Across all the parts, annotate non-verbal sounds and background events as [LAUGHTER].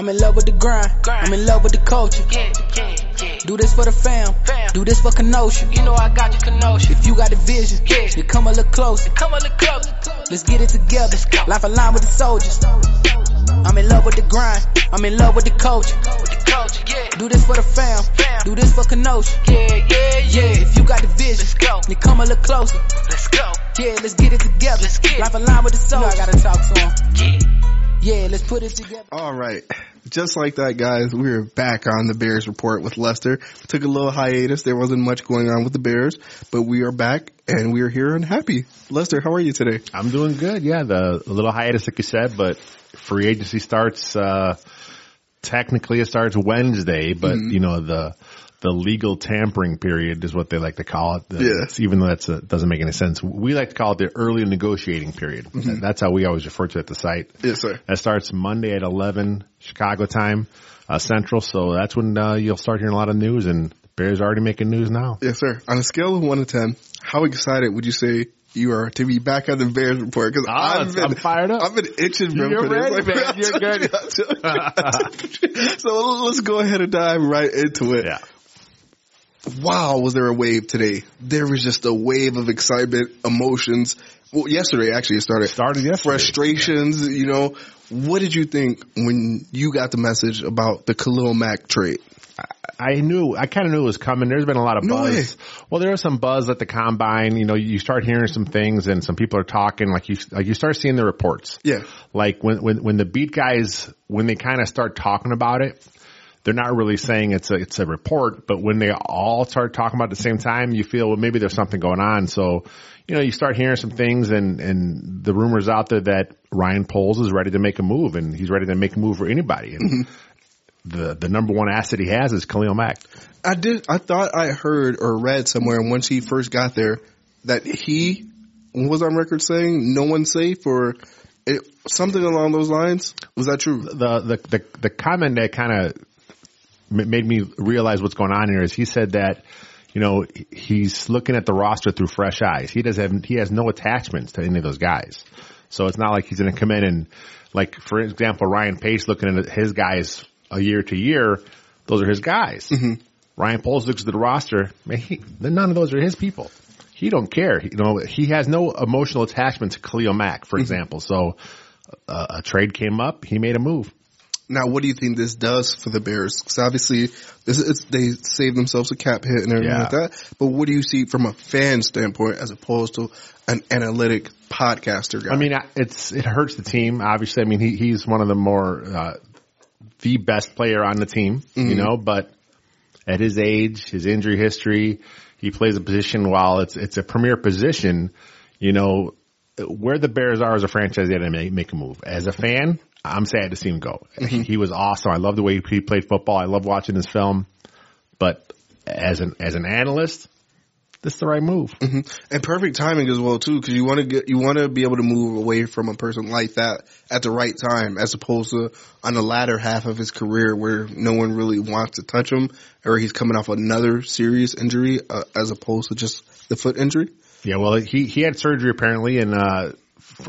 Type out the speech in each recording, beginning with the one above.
I'm in love with the grind. I'm in love with the culture. Yeah, yeah, yeah. Do this for the fam. Fam. Do this for Kenosha. You know I got you, Kenosha. If you got the vision, Yeah. then come a little closer. Come a little closer. Let's get it together. Life aligned with the soldiers. I'm in love with the grind. I'm in love with the culture. With the culture, yeah. Do this for the fam. Fam. Do this for Kenosha. Yeah, yeah, yeah. Yeah, if you got the vision, Let's go. then come a little closer. Let's go. Yeah, let's get it together. Let's get. Life aligned with the soldiers. You know I gotta talk to him. Yeah. Yeah, let's put it together. All right. Just like that, guys, we're back on the Bears report with Lester. Took a little hiatus. There wasn't much going on with the Bears, but we are back and we are here and happy. Lester, how are you today? I'm doing good. Yeah, the a little hiatus, like you said, but free agency starts. uh Technically, it starts Wednesday, but you know the the legal tampering period is what they like to call it. The- Yeah. Even though that's uh doesn't make any sense, we like to call it the early negotiating period. That's how we always refer to it at the site. Yes, sir. That starts Monday at 11 Chicago time, uh, Central. So that's when uh, you'll start hearing a lot of news, and Bears are already making news now. Yes, sir. On a scale of one to ten, how excited would you say you are to be back on the Bears report? Because Ah, I've been I'm fired up. I've been itching. You're for this. ready, man. You're [LAUGHS] good. good. [LAUGHS] so let's go ahead and dive right into it. [LAUGHS] Yeah. Wow, was there a wave today? There was just a wave of excitement, emotions. Well, yesterday actually it started. Started yesterday. Frustrations, you know. What did you think when you got the message about the Khalil Mack trade? I knew, I kind of knew it was coming. There's been a lot of No buzz. way. Well, there was some buzz at the combine. You know, you start hearing some things and some people are talking, like you, like you start seeing the reports. Yeah. Like when, when, when the beat guys, when they kind of start talking about it, they're not really saying it's a, it's a report, but when they all start talking about at the same time, you feel, well, maybe there's something going on. So, you know, you start hearing some things and, and the rumors out there that Ryan Poles is ready to make a move and he's ready to make a move for anybody. And mm-hmm. the, the number one asset he has is Khalil Mack. I did. I thought I heard or read somewhere once he first got there that he was on record saying no one's safe or it, something along those lines. Was that true? the the the, the comment that kind of made me realize what's going on here is he said that you know he's looking at the roster through fresh eyes. He doesn't have he has no attachments to any of those guys, so it's not like he's going to come in and like for example Ryan Pace looking at his guys a year to year. Those are his guys. Ryan Poles looks at the roster. Man, he, none of those are his people. He don't care. You know, he has no emotional attachment to Khalil Mack, for example. So uh, a trade came up. He made a move. Now, what do you think this does for the Bears? Because obviously, this they save themselves a cap hit and everything Yeah. like that. But what do you see from a fan standpoint as opposed to an analytic podcaster guy? I mean, it's it hurts the team. Obviously, I mean he he's one of the more uh, the best player on the team, you know. But at his age, his injury history, he plays a position while it's it's a premier position. You know where the Bears are as a franchise, they had to make, make a move. As a fan, I'm sad to see him go. He was awesome. I love the way he played football. I love watching his film. But as an as an analyst, this is the right move. and perfect timing as well too, because you want to get you want to be able to move away from a person like that at the right time, as opposed to on the latter half of his career where no one really wants to touch him, or he's coming off another serious injury, uh, as opposed to just the foot injury. Yeah, well, he he had surgery apparently, and uh,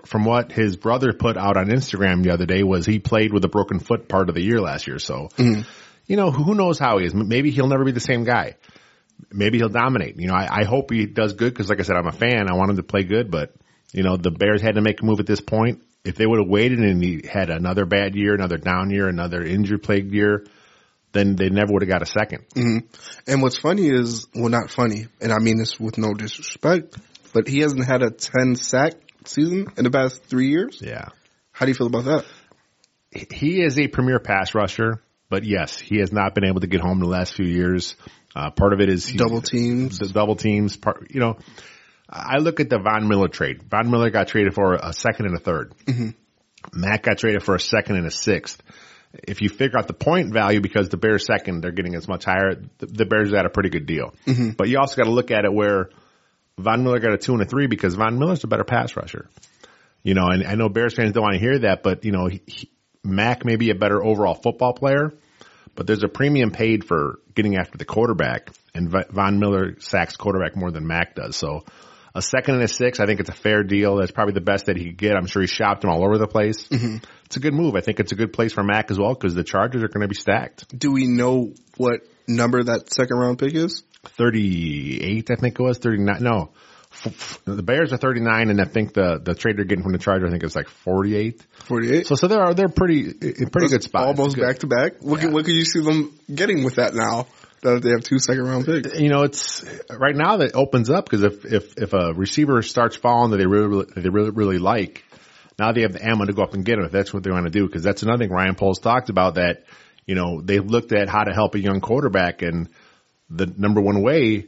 from what his brother put out on Instagram the other day was he played with a broken foot part of the year last year. So, mm-hmm. you know, who knows how he is? Maybe he'll never be the same guy. Maybe he'll dominate. You know, I, I hope he does good because, like I said, I'm a fan. I want him to play good, but you know, the Bears had to make a move at this point. If they would have waited and he had another bad year, another down year, another injury plagued year, then they never would have got a second. Mm-hmm. And what's funny is, well, not funny, and I mean this with no disrespect, but he hasn't had a 10 sack season in the past three years. Yeah. How do you feel about that? he is a premier pass rusher, but yes, he has not been able to get home in the last few years. Uh, part of it is Double teams. the double teams. Part, you know, I look at the Von Miller trade. Von Miller got traded for a second and a 3rd Matt got traded for a second and a sixth. If you figure out the point value, because the Bears second, they're getting as much higher. The, the Bears got a pretty good deal. But you also got to look at it where Von Miller got a two and a three because Von Miller's a better pass rusher. You know, and I know Bears fans don't want to hear that, but you know, he, he, Mack may be a better overall football player, but there's a premium paid for getting after the quarterback, and Von Miller sacks quarterback more than Mack does. So A second and a six, I think it's a fair deal. That's probably the best that he could get. I'm sure he shopped him all over the place. Mm-hmm. It's a good move. I think it's a good place for Mack as well because the Chargers are going to be stacked. Do we know what number that second round pick is? 38, I think it was 39. No, the Bears are 39, and I think the the trade they're getting from the Chargers, I think it's like 48. 48. So so they're they're pretty in pretty good spot. Almost good. back to back. What, Yeah. could, what could you see them getting with that now? That they have two second round picks. you know, it's right now that opens up because if, if, if a receiver starts falling that they really, really, they really, really like, now they have the ammo to go up and get him if that's what they want to do. Cause that's another thing Ryan Poles talked about that, you know, they've looked at how to help a young quarterback and the number one way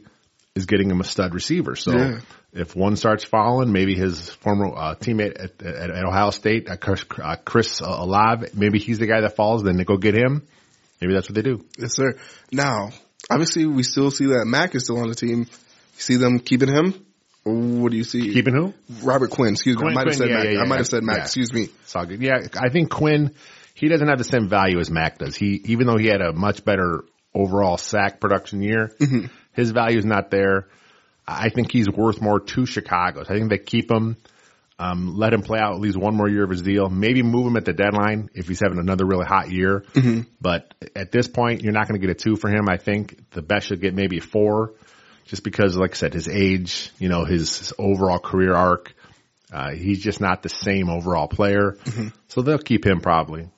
is getting him a stud receiver. So Yeah. if one starts falling, maybe his former uh, teammate at, at, at Ohio State, uh, Chris, uh, Chris Olave, maybe he's the guy that falls, then they go get him. Maybe that's what they do. Yes, sir. Now, obviously, we still see that Mack is still on the team. You see them keeping him? What do you see? Keeping who? Robert Quinn. Excuse me. I might have said yeah, Mack. yeah, I might have said Mack. Excuse me. It's all good. Yeah, I think Quinn, he doesn't have the same value as Mack does. He, even though he had a much better overall sack production year, his value is not there. I think he's worth more to Chicago. I think they keep him, um, let him play out at least one more year of his deal. Maybe move him at the deadline if he's having another really hot year. But at this point, you're not going to get a two for him. I think the best should get maybe a four, just because, like I said, his age, you know, his, his overall career arc. Uh, he's just not the same overall player. So they'll keep him probably.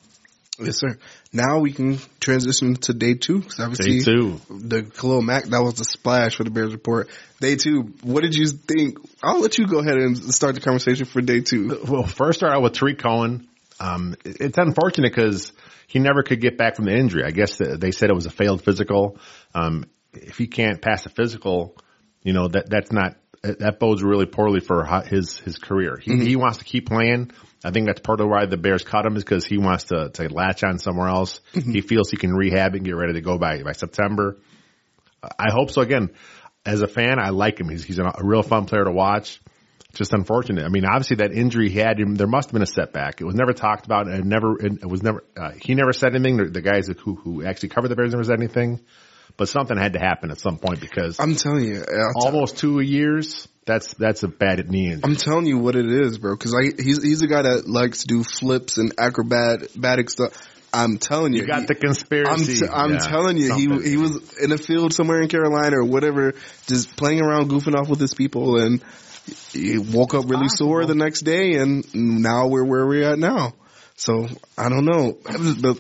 Yes, sir. Now we can transition to day two. 'cause obviously, Day two. the Khalil Mack, that was the splash for the Bears report. Day two, what did you think? I'll let you go ahead and start the conversation for day two. Well, first start out with Tarik Cohen. Um, it's unfortunate because he never could get back from the injury. I guess they said it was a failed physical. Um, if he can't pass a physical, you know that that's not that bodes really poorly for his his career. He he wants to keep playing. I think that's part of why the Bears cut him is because he wants to to latch on somewhere else. He feels he can rehab and get ready to go by by September. I hope so. Again, as a fan, I like him. He's he's a, real fun player to watch. Just unfortunate. I mean, obviously that injury he had, there must have been a setback. It was never talked about, and it never it was never. Uh, he never said anything. The, the guys who who actually covered the Bears never said anything. But something had to happen at some point because I'm telling you, I'll t- almost two years. That's that's a bad knee injury. I'm telling you what it is, bro. Because I he's he's a guy that likes to do flips and acrobatic stuff. I'm telling you, You got he- the conspiracy. I'm, t- I'm Yeah, telling you, he he was in a field somewhere in Carolina or whatever, just playing around, goofing off with his people, and he woke up really sore the next day, and now we're where we're at now. So I don't know.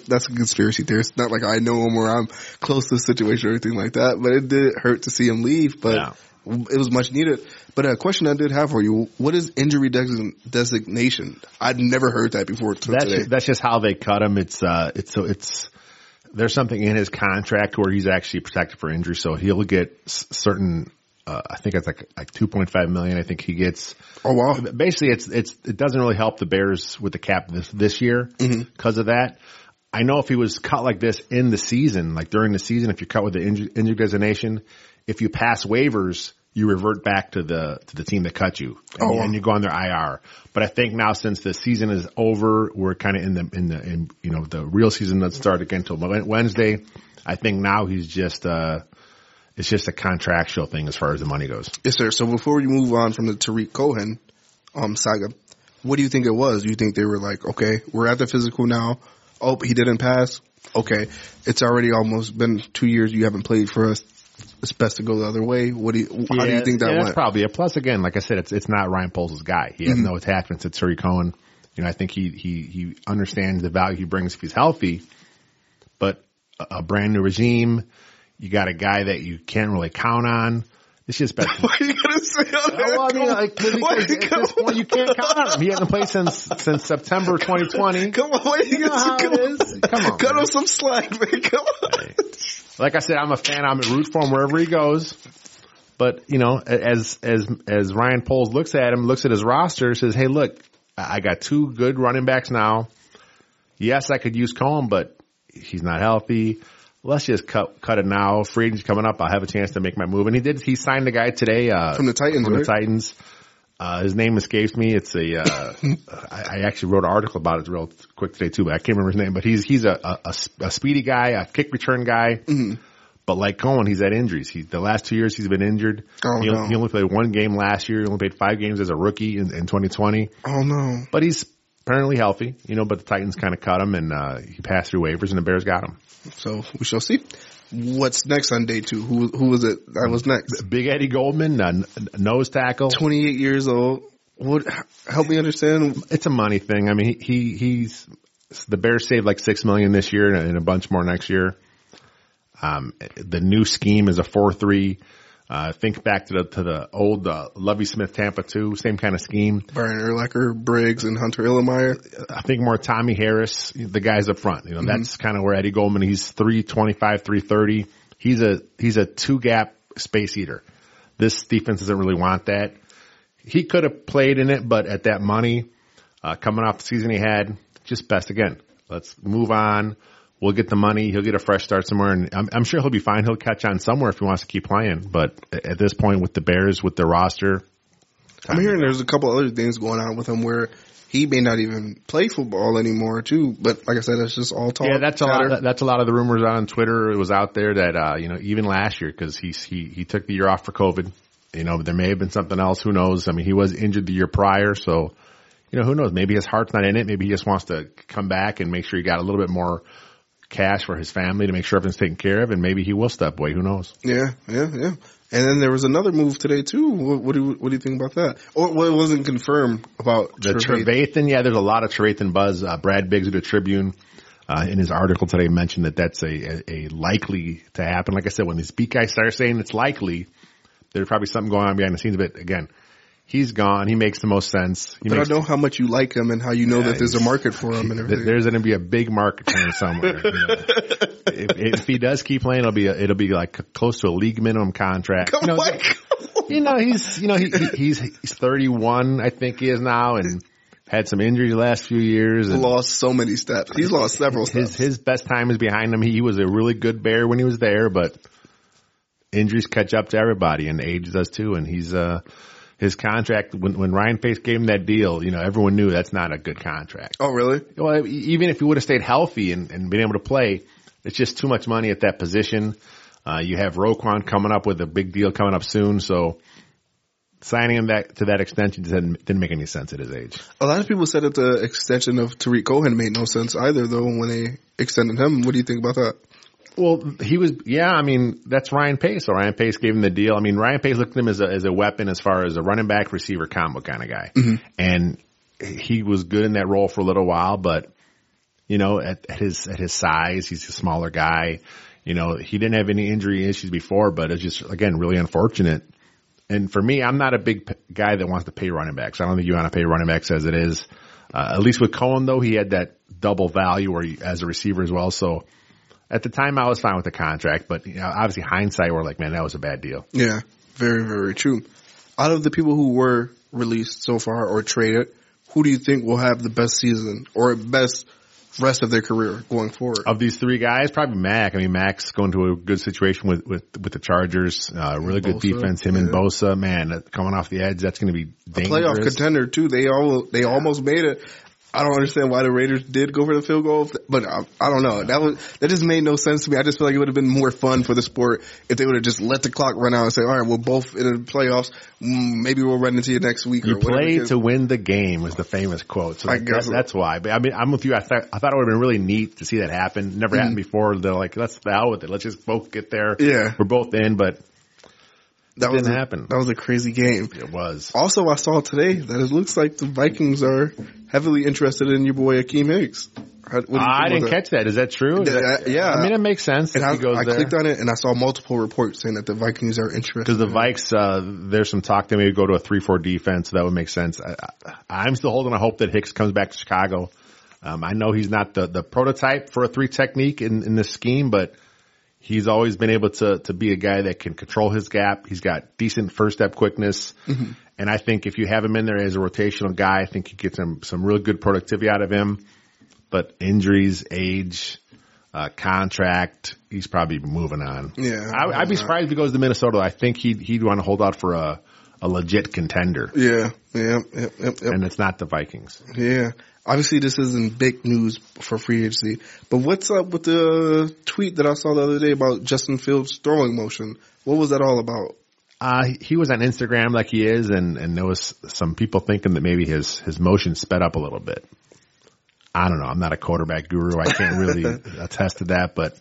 That's a conspiracy theory. It's not like I know him or I'm close to the situation or anything like that. But it did hurt to see him leave. But Yeah. it was much needed. But a question I did have for you: What is injury design- designation? I'd never heard that before that's today. just, that's just how they cut him. It's uh, it's so it's there's something in his contract where he's actually protected for injury, so he'll get s- certain. Uh, I think it's like like 2.5 million. I think he gets. oh wow! Basically, it's it's it doesn't really help the Bears with the cap this this year because of that. I know if he was cut like this in the season, like during the season, if you're cut with the injury, injury designation, if you pass waivers, you revert back to the to the team that cut you, and, Oh, and you go on their IR. But I think now since the season is over, we're kind of in the in the in, you know the real season doesn't start again until Wednesday. I think now he's just uh it's just a contractual thing as far as the money goes. Yes, sir. So before we move on from the Tarik Cohen um, saga, what do you think it was? Do you think they were like, okay, we're at the physical now. Oh, he didn't pass. Okay, it's already almost been two years. You haven't played for us. It's best to go the other way. What do you? How do you think that yeah, went? That's probably it. Plus, again, like I said, it's it's not Ryan Poles' guy. He Mm-hmm. has no attachments to Terry Cohen. You know, I think he he he understands the value he brings if he's healthy. But a, a brand new regime, you got a guy that you can't really count on. It's just [LAUGHS] what are you gonna say on that? Well, I mean, like. Why because at this point, you can't count on him. He hasn't played since since September 2020. Come on, why you know how come it on. Come on, cut man. him some slack, man. Come on. like I said, I'm a fan. I'm a root for him wherever he goes. But you know, as as as Ryan Poles looks at him, looks at his roster, says, "Hey, look, I I got two good running backs now. Yes, I could use Cohen, but he's not healthy. Let's just cut cut it now. Free agency coming up. I'll have a chance to make my move." And he did. He signed the guy today uh, From the Titans, From the? Titans. Uh, his name escapes me. It's a, uh, [LAUGHS] I, I actually wrote an article about it real quick today too, but I can't remember his name, but he's, he's a, a, a speedy guy, a kick return guy. But like Cohen, he's had injuries. He the last two years he's been injured. Oh, he, no. he only played one game last year. He only played five games as a rookie in, in 2020. Oh no. But he's apparently healthy, you know. But the Titans kind of cut him, and uh, he passed through waivers, and the Bears got him. So we shall see. What's next on day two? Who who was it? That was next. Big Eddie Goldman, uh, nose tackle. Twenty eight years old. What? Help me understand. It's a money thing. I mean, he, he he's the Bears saved like six million this year and a bunch more next year. Um, the new scheme is a four three. Uh, think back to the to the old uh, Lovie Smith Tampa two, same kind of scheme. Brian Urlacher, Briggs, and Hunter Hillenmeyer. I think more Tommie Harris, the guys up front. You know, that's kind of where Eddie Goldman. He's three twenty five, three thirty. He's a he's a two gap space eater. This defense doesn't really want that. He could have played in it, but at that money, uh, coming off the season he had, just best again. Let's move on. We'll get the money. He'll get a fresh start somewhere, and I'm, I'm sure he'll be fine. He'll catch on somewhere if he wants to keep playing. But at this point, with the Bears, with the roster, I'm hearing there's a couple other things going on with him where he may not even play football anymore too. But like I said, that's just all talk. Yeah, that's a chatter. lot. That's a lot of the rumors on Twitter. It was out there that uh, you know even last year because he he he took the year off for COVID. You know, there may have been something else. Who knows? I mean, he was injured the year prior, so you know who knows? Maybe his heart's not in it. Maybe he just wants to come back and make sure he got a little bit more cash for his family to make sure everything's taken care of, and maybe he will step away. Who knows? Yeah, yeah, yeah. And then there was another move today too. What, what do you, what do you think about that? Or well, it wasn't confirmed about The Trevathan. Trevathan, yeah, there's a lot of Trevathan buzz. Uh, Brad Biggs of the Tribune, uh, in his article today mentioned that that's a, a, a likely to happen. Like I said, when these beat guys start saying it's likely, there's probably something going on behind the scenes. But again, he's gone. He makes the most sense. He But I know how much you like him and how you know that there's a market for him and everything. there's going to be a big market for him somewhere. you know. [LAUGHS] if, if he does keep playing, it'll be a, it'll be like close to a league minimum contract. You know, What? you know, he's, you know, he, he, he's, he's 31, I think he is now, and had some injuries the last few years. And lost so many steps. He's lost several his, steps. his best time is behind him. He was a really good bear when he was there, but injuries catch up to everybody and age does too. And he's, uh, his contract, when, when Ryan Pace gave him that deal, you know, everyone knew that's not a good contract. Oh, really? Well, even if he would have stayed healthy and, and been able to play, it's just too much money at that position. Uh, you have Roquan coming up with a big deal coming up soon, so signing him that to that extension didn't, didn't make any sense at his age. A lot of people said that the extension of Tarik Cohen made no sense either, though, when they extended him. What do you think about that? Well, he was, yeah, I mean, that's Ryan Pace. So Ryan Pace gave him the deal. I mean, Ryan Pace looked at him as a, as a weapon as far as a running back receiver combo kind of guy. And he was good in that role for a little while, but you know, at, at his, at his size, he's a smaller guy. You know, he didn't have any injury issues before, but it's just, again, really unfortunate. And for me, I'm not a big p- guy that wants to pay running backs. I don't think you want to pay running backs as it is. Uh, at least with Cohen though, he had that double value he, as a receiver as well. So at the time I was fine with the contract, but you know, obviously hindsight, we're like, man, that was a bad deal. Yeah, very, very true. Out of the people who were released so far or traded, who do you think will have the best season or best rest of their career going forward? Of these three guys, probably Mack. I mean, Mack's going to a good situation with, with, with the Chargers. Uh, really good Bosa, defense. Him and. Bosa, man, coming off the edge, that's going to be dangerous. Playoff contender too. They all they almost made it. I don't understand why the Raiders did go for the field goal, but I, I don't know. That was that just made no sense to me. I just feel like it would have been more fun for the sport if they would have just let the clock run out and say, "All right, we're both in the playoffs. Mm, maybe we'll run into you next week." You or play to win the game was the famous quote. So I that, guess so. that's why. But I mean, I'm with you. I thought I thought it would have been really neat to see that happen. Never happened before. They're like, let's the hell with it. Let's just both get there. Mm-hmm. Yeah. we're both in, but that didn't a, happen. That was a crazy game. it was. Also, I saw today that it looks like the Vikings are heavily interested in your boy Akiem Hicks. How- what you think I didn't that? catch that. Is that true? Is Yeah, that- yeah. I mean, it makes sense. And if I, he goes I clicked on it and I saw multiple reports saying that the Vikings are interested. Because the Vikes, uh, there's some talk they maybe go to a three-four defense. So that would make sense. I, I'm still holding a hope that Hicks comes back to Chicago. Um, I know he's not the, the prototype for a three technique in, in this scheme, but he's always been able to to be a guy that can control his gap. He's got decent first step quickness, and I think if you have him in there as a rotational guy, I think you get some some real good productivity out of him. But injuries, age, uh, contract, he's probably moving on. Yeah. I, I'd be surprised if he goes to Minnesota. I think he'd he'd want to hold out for a a legit contender, Yeah, yeah, yep, yep, yep. and it's not the Vikings. Yeah. Obviously, this isn't big news for free agency, but what's up with the tweet that I saw the other day about Justin Fields' throwing motion? What was that all about? Uh, he was on Instagram like he is, and, and there was some people thinking that maybe his, his motion sped up a little bit. I don't know. I'm not a quarterback guru. I can't really [LAUGHS] attest to that, but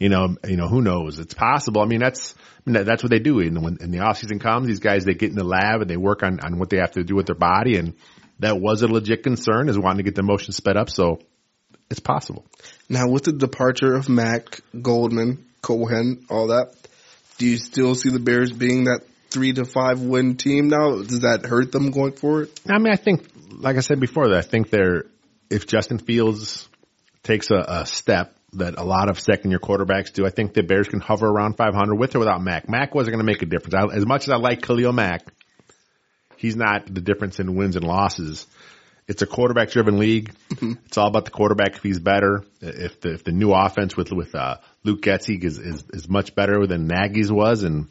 you know, you know, who knows? It's possible. I mean, that's, I mean, that, that's what they do. And when, in the off season comes, these guys, they get in the lab and they work on, on what they have to do with their body. And that was a legit concern is wanting to get the motion sped up. So it's possible. Now, with the departure of Mack, Goldman, Cohen, all that, do you still see the Bears being that three to five win team now? Does that hurt them going forward? I mean, I think, like I said before, that I think they're, if Justin Fields takes a, a step that a lot of second year quarterbacks do, I think the Bears can hover around 500 with or without Mack. Mack wasn't going to make a difference. I, as much as I like Khalil Mack, he's not the difference in wins and losses. It's a quarterback driven league. It's all about the quarterback. If he's better, if the, if the new offense with, with, uh, Luke Getsy is, is, is much better than Nagy's was and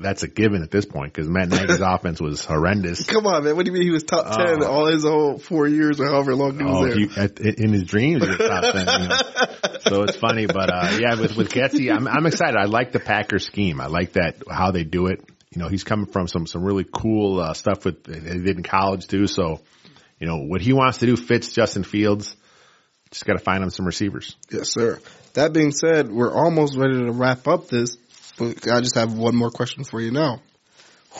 that's a given at this point because Matt Nagy's [LAUGHS] offense was horrendous. Come on, man. What do you mean he was top 10 all his whole four years or however long he was Oh, there? he, at, in his dreams, he was top 10, you know? [LAUGHS] So it's funny, but, uh, yeah, with, with Getzey, I'm, I'm excited. I like the Packers scheme. I like that, how they do it. You know, he's coming from some, some really cool, uh, stuff with, he did in college too. So, you know, what he wants to do fits Justin Fields. Just got to find him some receivers. Yes, sir. That being said, we're almost ready to wrap up this, but I just have one more question for you now.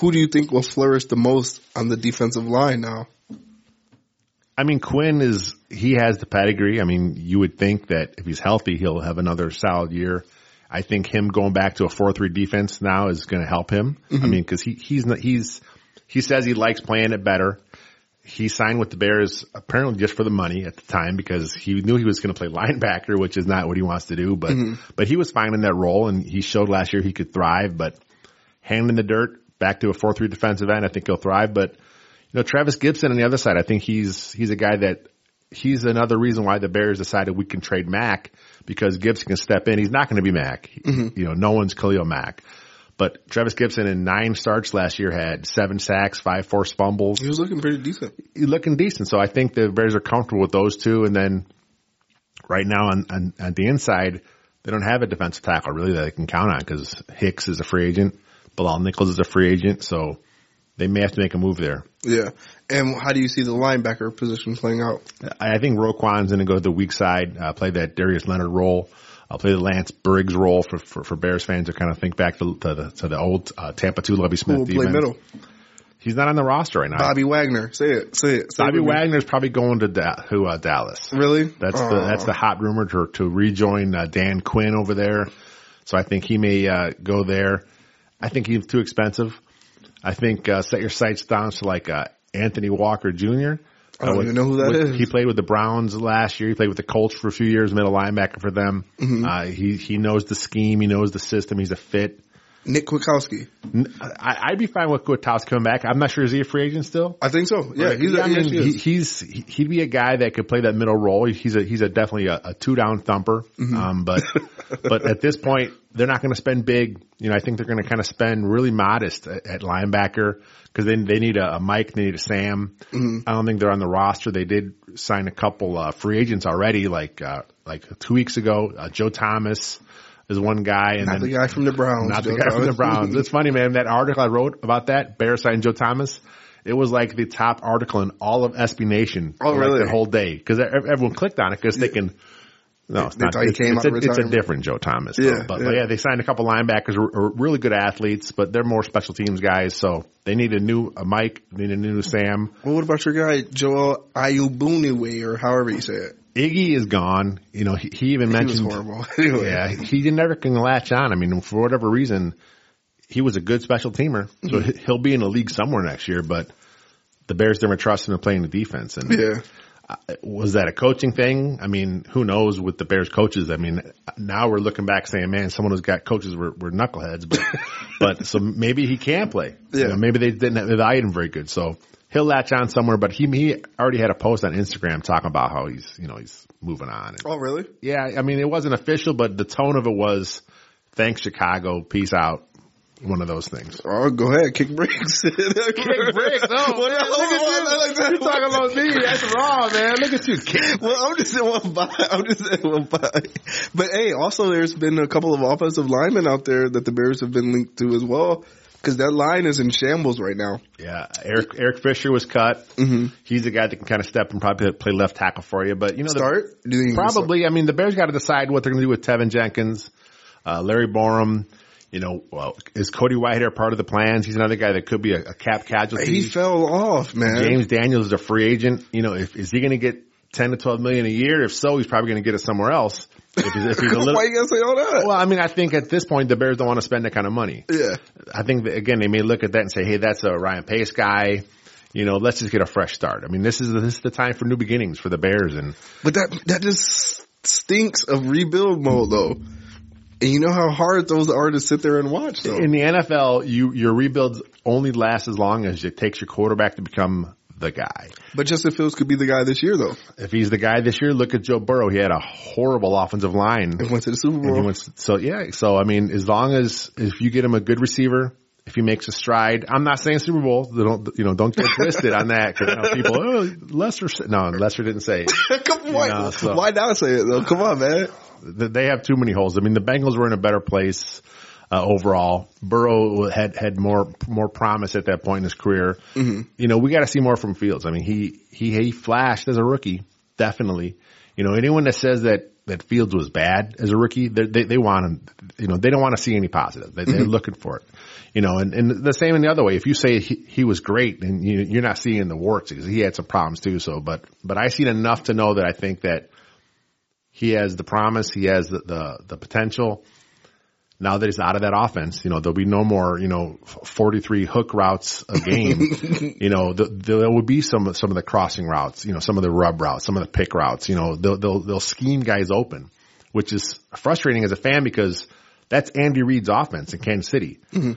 Who do you think will flourish the most on the defensive line now? I mean, Quinn is, he has the pedigree. I mean, you would think that if he's healthy, he'll have another solid year. I think him going back to a 4-3 defense now is going to help him. I mm-hmm. mean, cause he, he's not, he's, he says he likes playing it better. He signed with the Bears apparently just for the money at the time because he knew he was going to play [LAUGHS] linebacker, which is not what he wants to do, but, mm-hmm. but he was fine in that role and he showed last year he could thrive, but hand in the dirt back to a 4-3 defensive end, I think he'll thrive, but you know, Trevis Gipson on the other side, I think he's, he's a guy that he's another reason why the Bears decided we can trade Mack because Gipson can step in. He's not going to be Mack. Mm-hmm. You know, no one's Khalil Mack. But Trevis Gipson in nine starts last year had seven sacks, five forced fumbles. He was looking pretty decent. He's looking decent. So I think the Bears are comfortable with those two. And then right now on, on, on the inside, they don't have a defensive tackle really that they can count on because Hicks is a free agent. Bilal Nichols is a free agent. So they may have to make a move there. Yeah. And how do you see the linebacker position playing out? I think Roquan's going to go to the weak side, uh, play that Darius Leonard role. I'll play the Lance Briggs role for, for, for Bears fans to kind of think back to, to the, to the old, uh, Tampa 2 Lovie Who Smith will play defense. middle? He's not on the roster right now. Bobby Wagner. Say it. Say it. Say Bobby it. Wagner's probably going to da- who, uh, Dallas. Really? That's the, that's the hot rumor to, to rejoin, uh, Dan Quinn over there. So I think he may, uh, go there. I think he's too expensive. I think, uh, set your sights down to like, uh, Anthony Walker Jr. I don't Uh, even know who that with- is. He played with the Browns last year. He played with the Colts for a few years, middle linebacker for them. Mm-hmm. Uh, he, he knows the scheme. He knows the system. He's a fit. Nick Kwiatkowski. I, would be fine with Gutowski coming back. I'm not sure is he a free agent still. I think so. Yeah, he's Yeah, a, I mean, he, he's he'd be a guy that could play that middle role. He's a he's a definitely a, a two down thumper. Mm-hmm. Um, but [LAUGHS] but at this point, they're not going to spend big. You know, I think they're going to kind of spend really modest at, at linebacker because they they need a, a Mike, they need a Sam. Mm-hmm. I don't think they're on the roster. They did sign a couple uh, free agents already, like uh, like two weeks ago. Uh, Joe Thomas is one guy, and Not then the guy from the Browns. not the Joe guy from the Browns. It's funny, man. That article I wrote about that, Bear signing Joe Thomas, it was like the top article in all of SB Nation. Oh, for, like, the whole day. Cause everyone clicked on it because thinking, no, it's They not. It's, it's, a, it's a different Joe Thomas. so. Yeah, but, yeah. but yeah, they signed a couple linebackers, who are really good athletes, but they're more special teams guys. So they need a new a Mike, they need a new Sam. Well, what about your guy Joel Iyiegbuniwe or however you say it? Iggy is gone. You know, he, he even He mentioned horrible. [LAUGHS] Anyway. Yeah, he never can latch on. I mean, for whatever reason, he was a good special teamer, so mm-hmm. he- he'll be in the league somewhere next year. But the Bears never trust him to play in the defense. And Yeah. was that a coaching thing? I mean, who knows with the Bears coaches? I mean, now we're looking back saying, man, someone who's got coaches were, were knuckleheads, but, [LAUGHS] but so maybe he can play. You Yeah. know, maybe they didn't evaluate him very good. So he'll latch on somewhere, but he, he already had a post on Instagram talking about how he's, you know, he's moving on. And, Oh, really? yeah, I mean, it wasn't official, but the tone of it was, thanks Chicago, peace out. one of those things. Oh, go ahead, kick bricks. [LAUGHS] kick bricks? Oh, well, man, look at I like you. talking about me. That's wrong, man. Look at you. Kick. Well, I'm just saying one. [LAUGHS] I'm just saying one by. But hey, also there's been a couple of offensive linemen out there that the Bears have been linked to as well. Because that line is in shambles right now. Yeah, Eric Eric Fisher was cut. Mm-hmm. He's a guy that can kind of step and probably play left tackle for you. But you know, Start? Do you think he Probably. I mean, the Bears got to decide what they're going to do with Teven Jenkins, uh, Larry Borom. You know, well, is Cody Whitehair part of the plans? He's another guy that could be a, a cap casualty. He fell off, man. James Daniels is a free agent. You know, if is he going to get ten to twelve million a year? If so, he's probably going to get it somewhere else. If he's, if he's [LAUGHS] a little, Why you gotta say all that? well, I mean, I think at this point the Bears don't want to spend that kind of money. yeah. I think that, again they may look at that and say, "Hey, that's a Ryan Pace guy." You know, let's just get a fresh start. I mean, this is this is the time for new beginnings for the Bears, and But that that just stinks of rebuild mode though. And you know how hard those are to sit there and watch though. in the NFL, you your rebuilds only last as long as it takes your quarterback to become the guy. But Justin Fields could be the guy this year though. If he's the guy this year, look at Joe Burrow. He had a horrible offensive line. And went to the Super Bowl. went, so yeah, so I mean, as long as if you get him a good receiver, if he makes a stride, I'm not saying Super Bowl. Don't you know? Don't get twisted on that because you know, people. [LAUGHS] Oh, Lester. said-" No, Lester didn't say. it. [LAUGHS] Come on, why, know, so- why not say it though? Come on, man. They have too many holes. I mean, the Bengals were in a better place uh, overall. Burrow had had more more promise at that point in his career. You know, we got to see more from Fields. I mean, he he he flashed as a rookie, definitely. You know, anyone that says that that Fields was bad as a rookie, they they, they want him. You know, they don't want to see any positive. They, They're looking for it. You know, and, and the same in the other way. If you say he, he was great, and you, you're not seeing the warts because he had some problems too. So, but but I seen enough to know that I think that he has the promise, he has the, the, the potential. Now that he's out of that offense, you know, there'll be no more, you know, 43 hook routes a game. [LAUGHS] you know, th there will be some, some of the crossing routes, you know, some of the rub routes, some of the pick routes, you know, they'll, they'll, they'll scheme guys open, which is frustrating as a fan because that's Andy Reid's offense in Kansas City. Mm-hmm.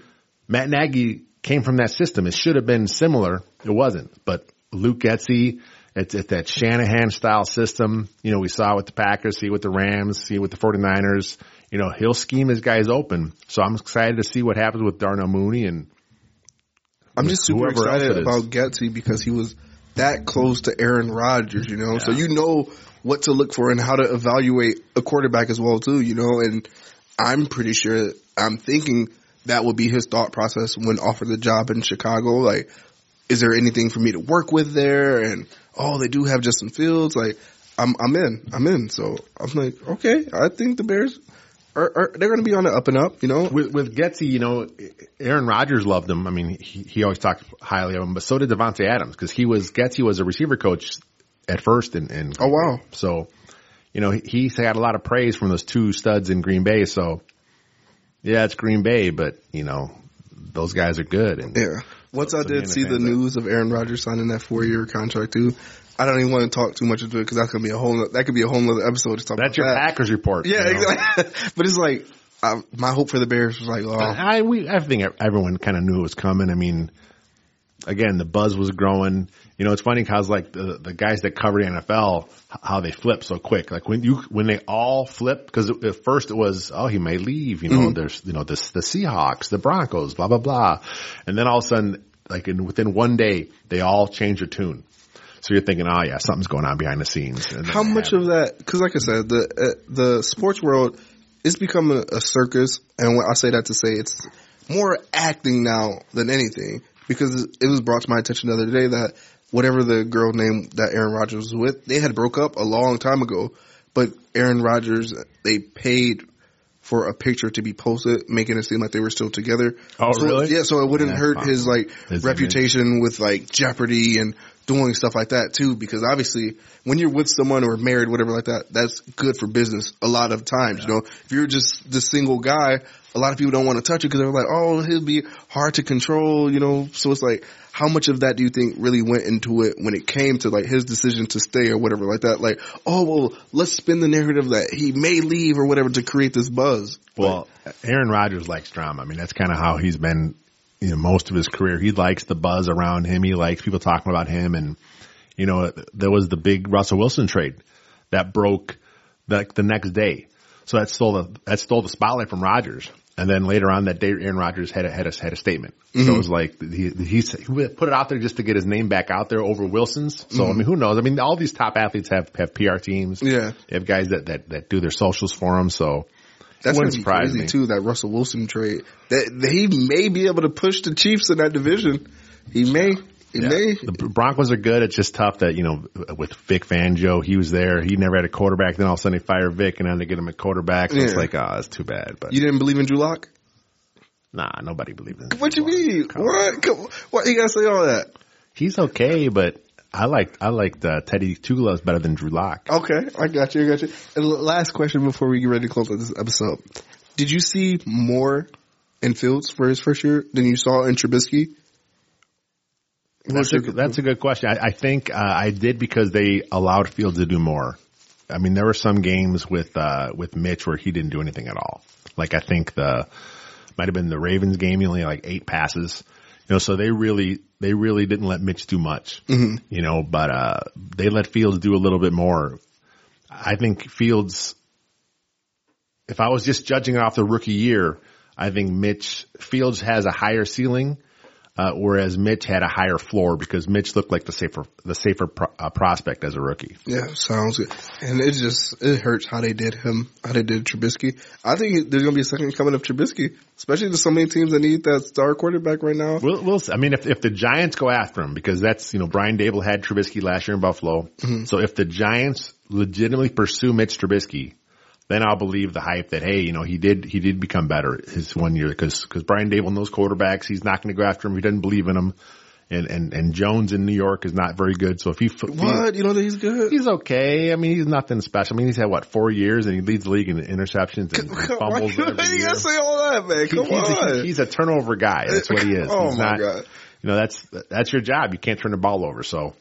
Matt Nagy came from that system. It should have been similar. It wasn't, but Luke Getsy, it's, it's that Shanahan style system. You know, we saw with the Packers, see with the Rams, see with the 49ers. You know, he'll scheme his guys open. So I'm excited to see what happens with Darnell Mooney and I'm just super excited about Getsy because he was that close to Aaron Rodgers, you know. So you know what to look for and how to evaluate a quarterback as well too, you know. And I'm pretty sure I'm thinking that would be his thought process when offered the job in Chicago. Like, is there anything for me to work with there? And oh, they do have Justin Fields. Like, I'm I'm in, I'm in. So I'm like, okay, I think the Bears are, are they're going to be on the up and up, you know. with, with Getsy, you know, Aaron Rodgers loved him. I mean, he, he always talked highly of him, but so did Davante Adams because he was, Getsy was a receiver coach at first and, and Oh wow, So, you know, he, he's had a lot of praise from those two studs in Green Bay. So, yeah, it's Green Bay, but you know, those guys are good. And Yeah. Once I did see the news of Aaron Rodgers signing that four year contract too, I don't even want to talk too much into it because that's gonna be a whole that could be a whole other episode to talk that's your that. Packers report. Yeah, you know? exactly. [LAUGHS] but it's like I, my hope for the Bears was like, oh, I we I think everyone kind of knew it was coming. I mean, again, the buzz was growing. You know, it's funny because like the the guys that cover the NFL, how they flip so quick. Like when you when they all flip, because at first it was, oh, he may leave. You know, there's you know this the Seahawks, the Broncos, blah blah blah, and then all of a sudden, like in within one day, they all change their tune. So you're thinking, oh yeah, something's going on behind the scenes. And how much of that? Because like I said, the uh, the sports world is becoming a, a circus, and when I say that to say it's more acting now than anything. Because it was brought to my attention the other day that whatever the girl name that Aaron Rodgers was with, they had broke up a long time ago. But Aaron Rodgers, they paid for a picture to be posted, making it seem like they were still together. Oh, so, really? Yeah, so it wouldn't That's hurt awesome. his like His reputation with like Jeopardy and doing stuff like that too. Because obviously, when you're with someone or married, whatever like that, that's good for business. A lot of times, you know, if you're just the single guy, a lot of people don't want to touch it because they're like, oh, he'll be hard to control, you know. So it's like, how much of that do you think really went into it when it came to like his decision to stay or whatever like that? Like, oh well, let's spin the narrative that he may leave or whatever to create this buzz. Well, Aaron Rodgers likes drama. I mean, that's kind of how he's been, you know, most of his career. He likes the buzz around him. He likes people talking about him. And, you know, there was the big Russell Wilson trade that broke like the next day. So that stole the, that stole the spotlight from Rodgers. And then later on that day, Aaron Rodgers had a, had a, had a statement. So it mm-hmm. was like, he, he, he put it out there just to get his name back out there over Wilson's. So, I mm-hmm. mean, who knows? I mean, all these top athletes have, have PR teams. Yeah. They have guys that, that, that do their socials for them. So That's gonna be crazy me. too. That Russell Wilson trade. That, that he may be able to push the Chiefs in that division. He may. Yeah. The Broncos are good. It's just tough that, you know, with Vic Fangio, he was there. He never had a quarterback. Then all of a sudden they fire Vic and then they get him a quarterback. So it's Yeah. like, oh, it's too bad. But You didn't believe in Drew Lock? nah, nobody believed in him. What you mean? What? Come, what you gotta say all that? He's okay, but I like, I liked, uh, Teddy Two Gloves better than Drew Lock. Okay, I got you. I got you. And last question before we get ready to close out this episode: Did you see more in Fields for his first year than you saw in Trubisky? That's a, that's a good question. I, I think uh, I did because they allowed Fields to do more. I mean, there were some games with uh, with Mitch where he didn't do anything at all. Like I think the might have been the Ravens game. He only had like eight passes. You know, so they really they really didn't let Mitch do much. You know, but uh, they let Fields do a little bit more. I think Fields. If I was just judging it off the rookie year, I think Mitch Fields has a higher ceiling uh, whereas Mitch had a higher floor because Mitch looked like the safer the safer pro- uh, prospect as a rookie. Yeah, sounds good. And it just it hurts how they did him, how they did Trubisky. I think there's gonna be a second coming of Trubisky, especially to so many teams that need that star quarterback right now. We'll, we'll I mean, if if the Giants go after him because that's you know Brian Daboll had Trubisky last year in Buffalo, so if the Giants legitimately pursue Mitch Trubisky, then I'll believe the hype that hey, you know he did he did become better his one year because because Brian Daboll knows quarterbacks. He's not going to go after him. He doesn't believe in him. And, and, and Jones in New York is not very good. So if he, he- What? You think he's good? He's okay. I mean, he's nothing special. I mean, he's had what four years, and he leads the league in interceptions and Why fumbles you, every you year. gotta say all that, man? He- Come he's, on. A, he's a turnover guy. That's what he is. [LAUGHS] Oh he's my not, God. You know, that's that's your job. You can't turn the ball over. So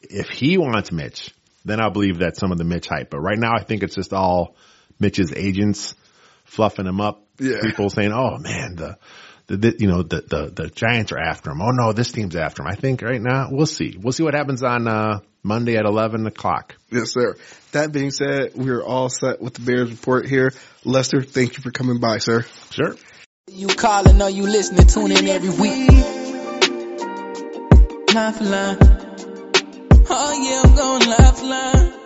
if he wants Mitch, then I'll believe that some of the Mitch hype. But right now, I think it's just all Mitch's agents fluffing him up. Yeah. People saying, "Oh man, the." The, the, you know, the, the, the Giants are after him. Oh no, this team's after him. I think right now we'll see. We'll see what happens on, uh, Monday at 11 o'clock. Yes, sir. That being said, we are all set with the Bears report here. Lester, thank you for coming by, sir. Sure. You calling or you listening, tune in every week. Line for line. Oh yeah, I'm going lifeline.